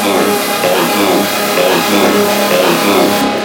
Put your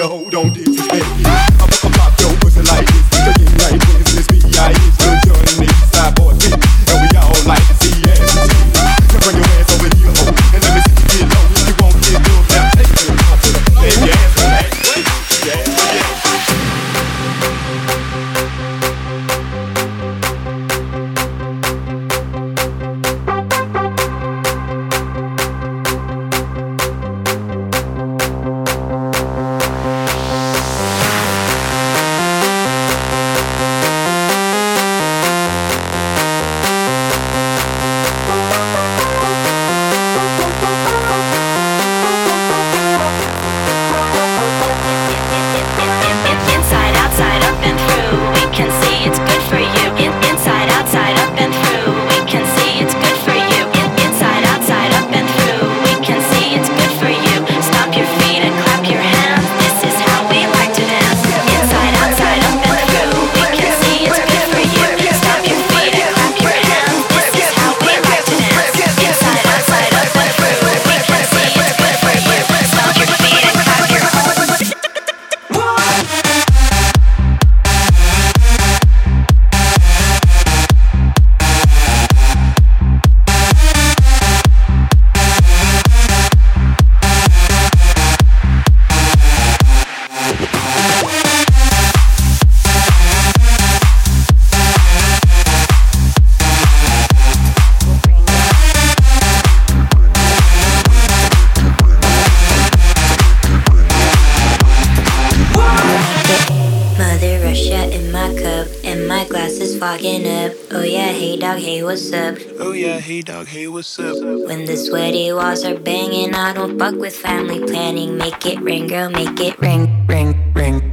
yo, don't do it? in my cup, and my glass is fogging up. Oh yeah, hey dog, hey what's up? Oh yeah, hey dog, hey what's up? When the sweaty walls are banging, I don't fuck with family planning. Make it ring, girl, make it ring, ring, ring.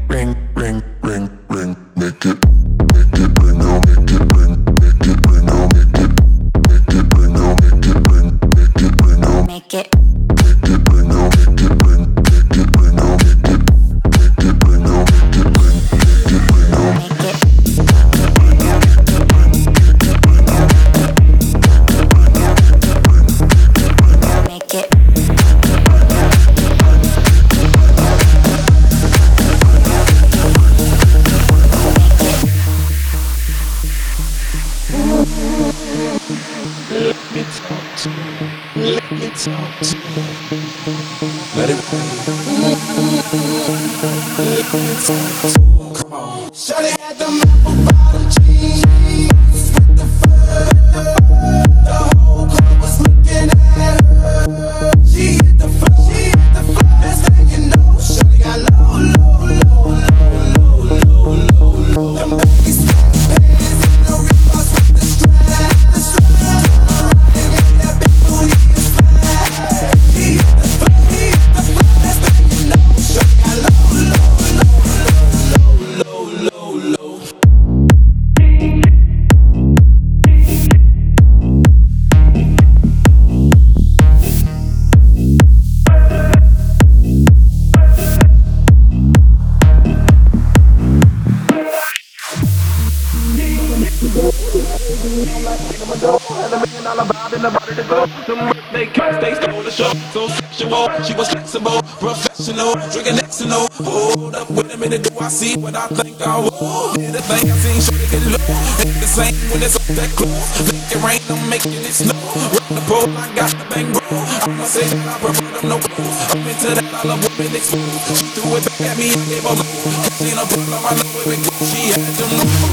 So sexual, she was flexible, professional, drinking Xanol. Hold up, wait a minute, do I see what I think I will? Did the thing I seen, sure to get low. Ain't the same when it's up that close. Make it rain, I'm making it snow. Rock the pole, I got the bang bro. I'ma say that I prefer them no clothes. Up into that, I love women exposed. She threw it back at me, I gave her low. Ain't no problem, I know it because she had them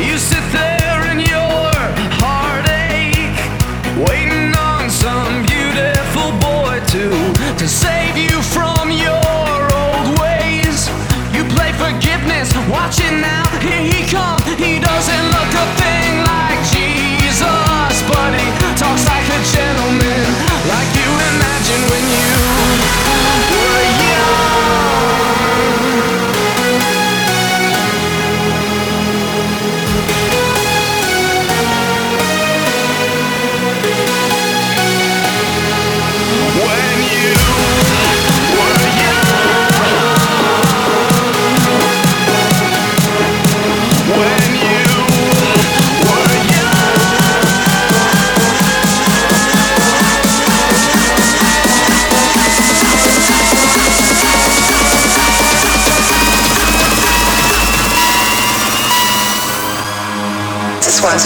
You sit there.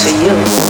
For you.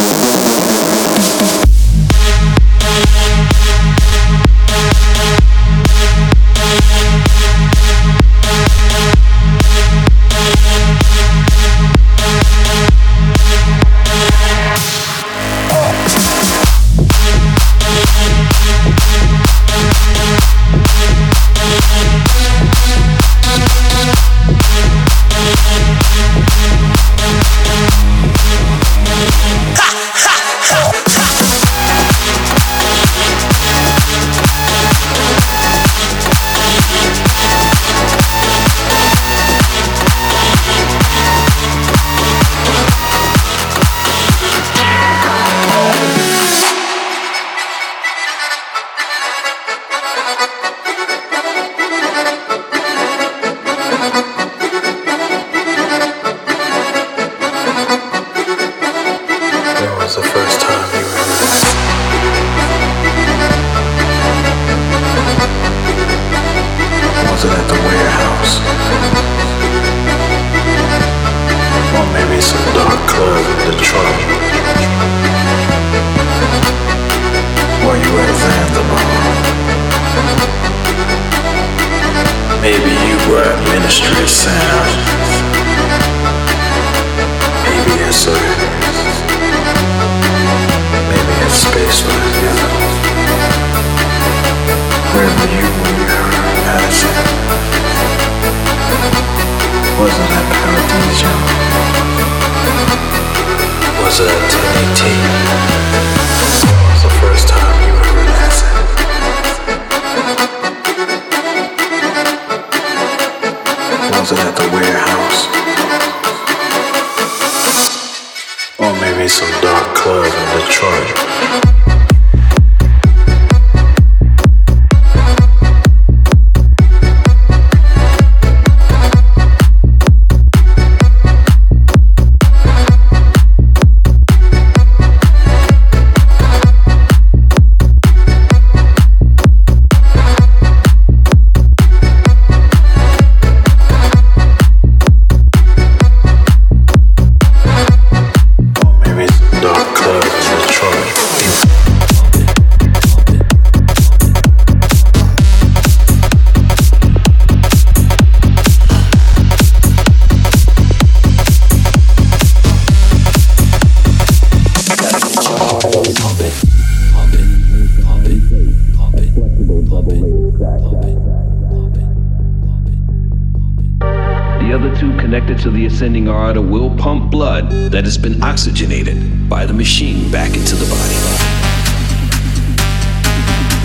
Connected to the will pump blood that has been oxygenated by the machine back into the body.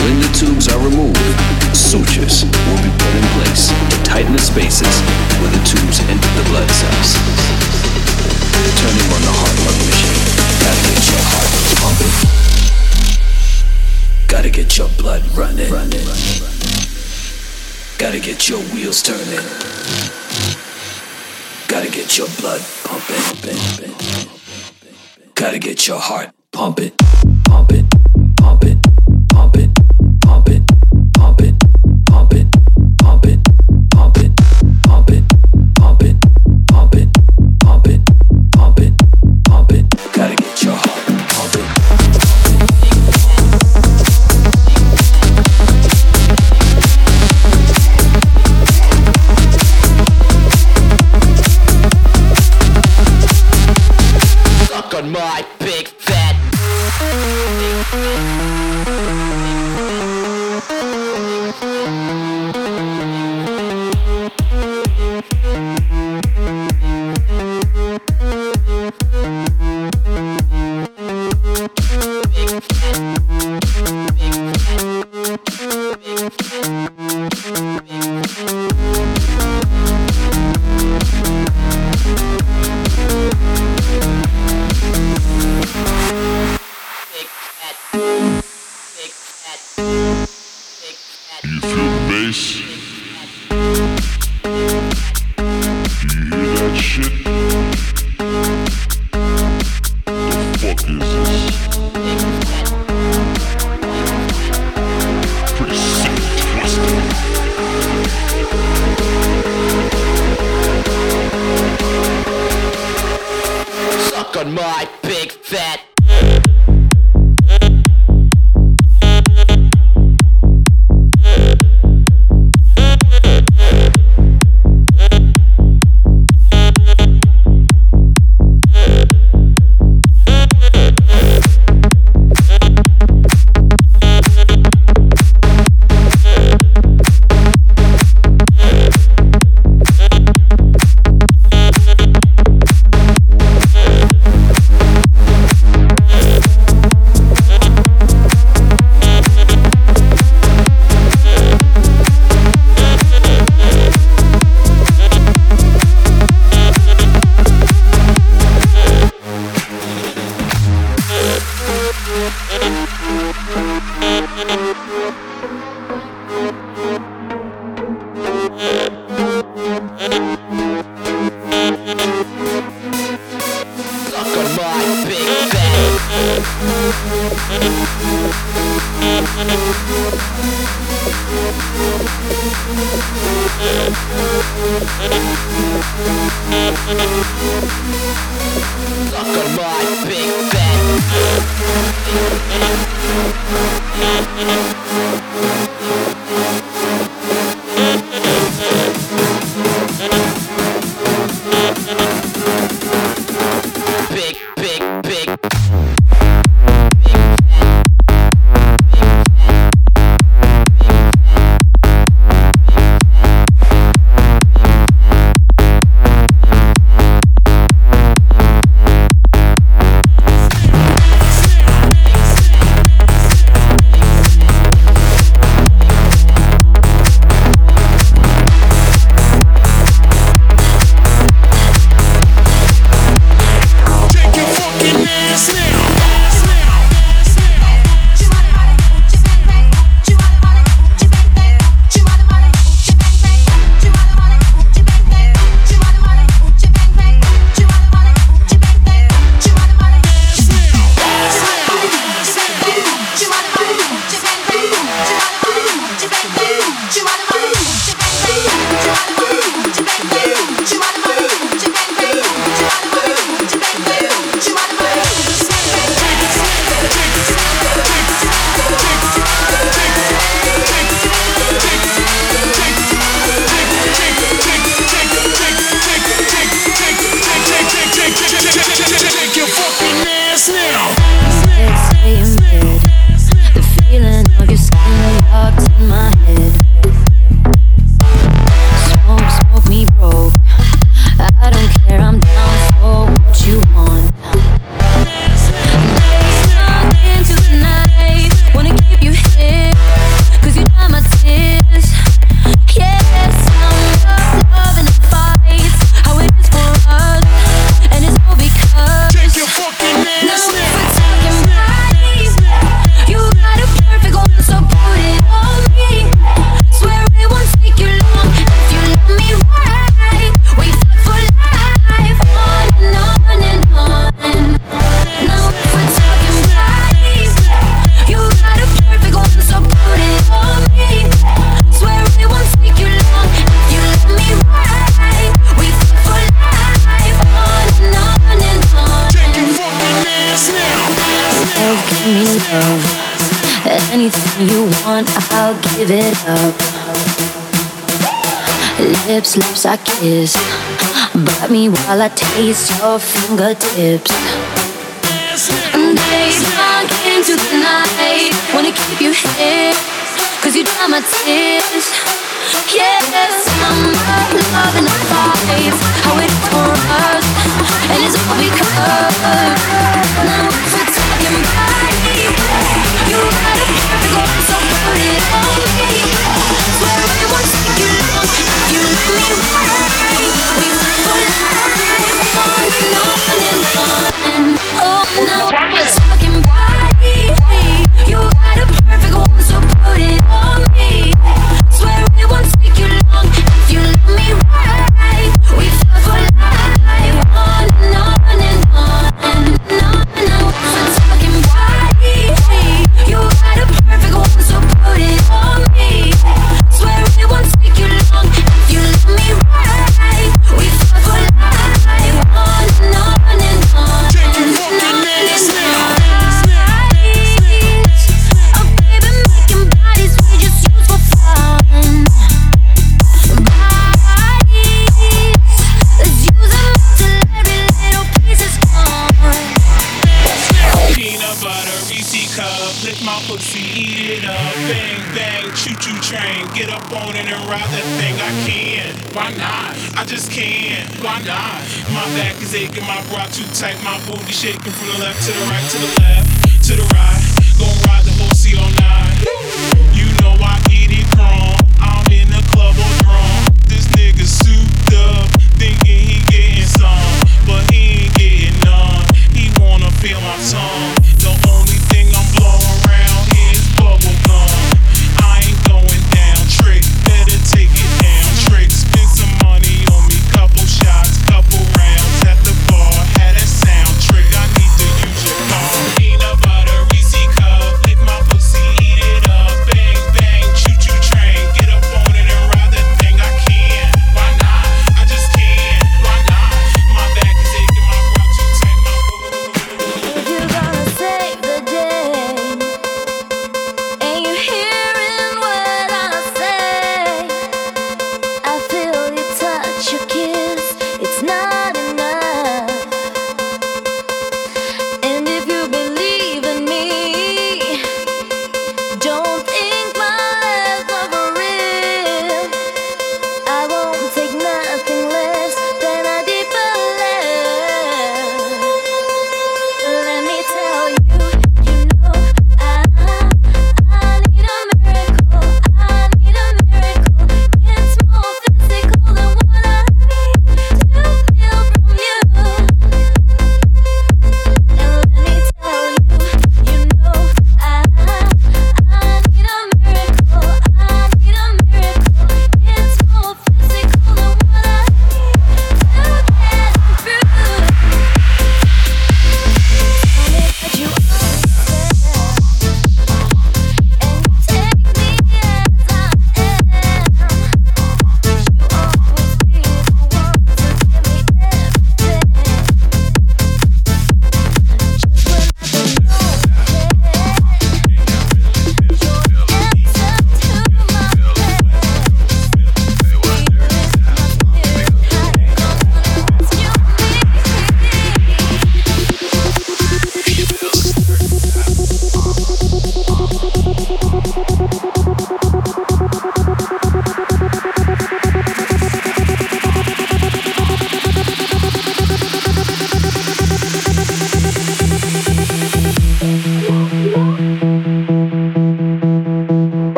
When the tubes are removed, sutures will be put in place to tighten the spaces where the tubes enter the blood cells. Turning on the heart lung machine. Gotta get your heart pumping. Gotta get your blood running. Gotta get your wheels turning. Gotta get your blood pumping. Gotta get your heart pumping. Look at my Big Ben. lips I kiss. Bite me while I taste your fingertips. And days drunk into the night. Wanna keep you here, cause you dry my tears. Yes, summer love and life. I wait for us, and it's all because. Now if it's talking about you, you had a perfect one, so put it on me. Swear I won't take you. Practice.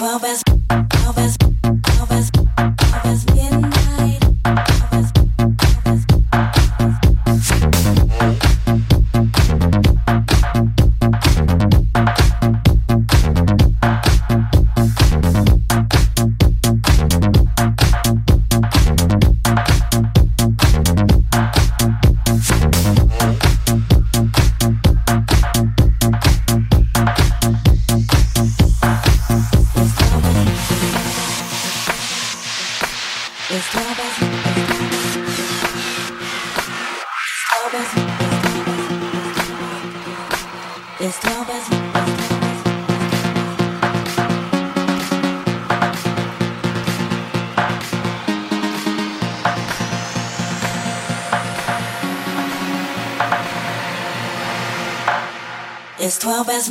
12 as It's 12 as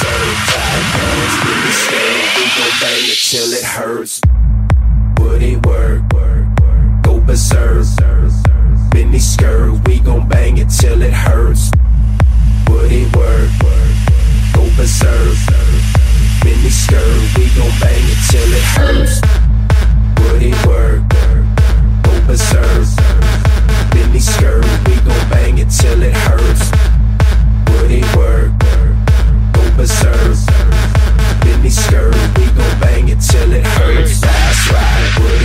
serve five pounds. Really stay, we it till it hurts. Would it work? Go berserk. Benny skirt, we gon' bang it till it hurts. Would it work? Go berserk. Benny skirt, we gon' bang it till it hurts. Would it work? Go berserk. Benny skirt, we gon' bang it till it hurts. Would it work? preserve. Benny skirt, we gon' bang it till it hurts. That's right,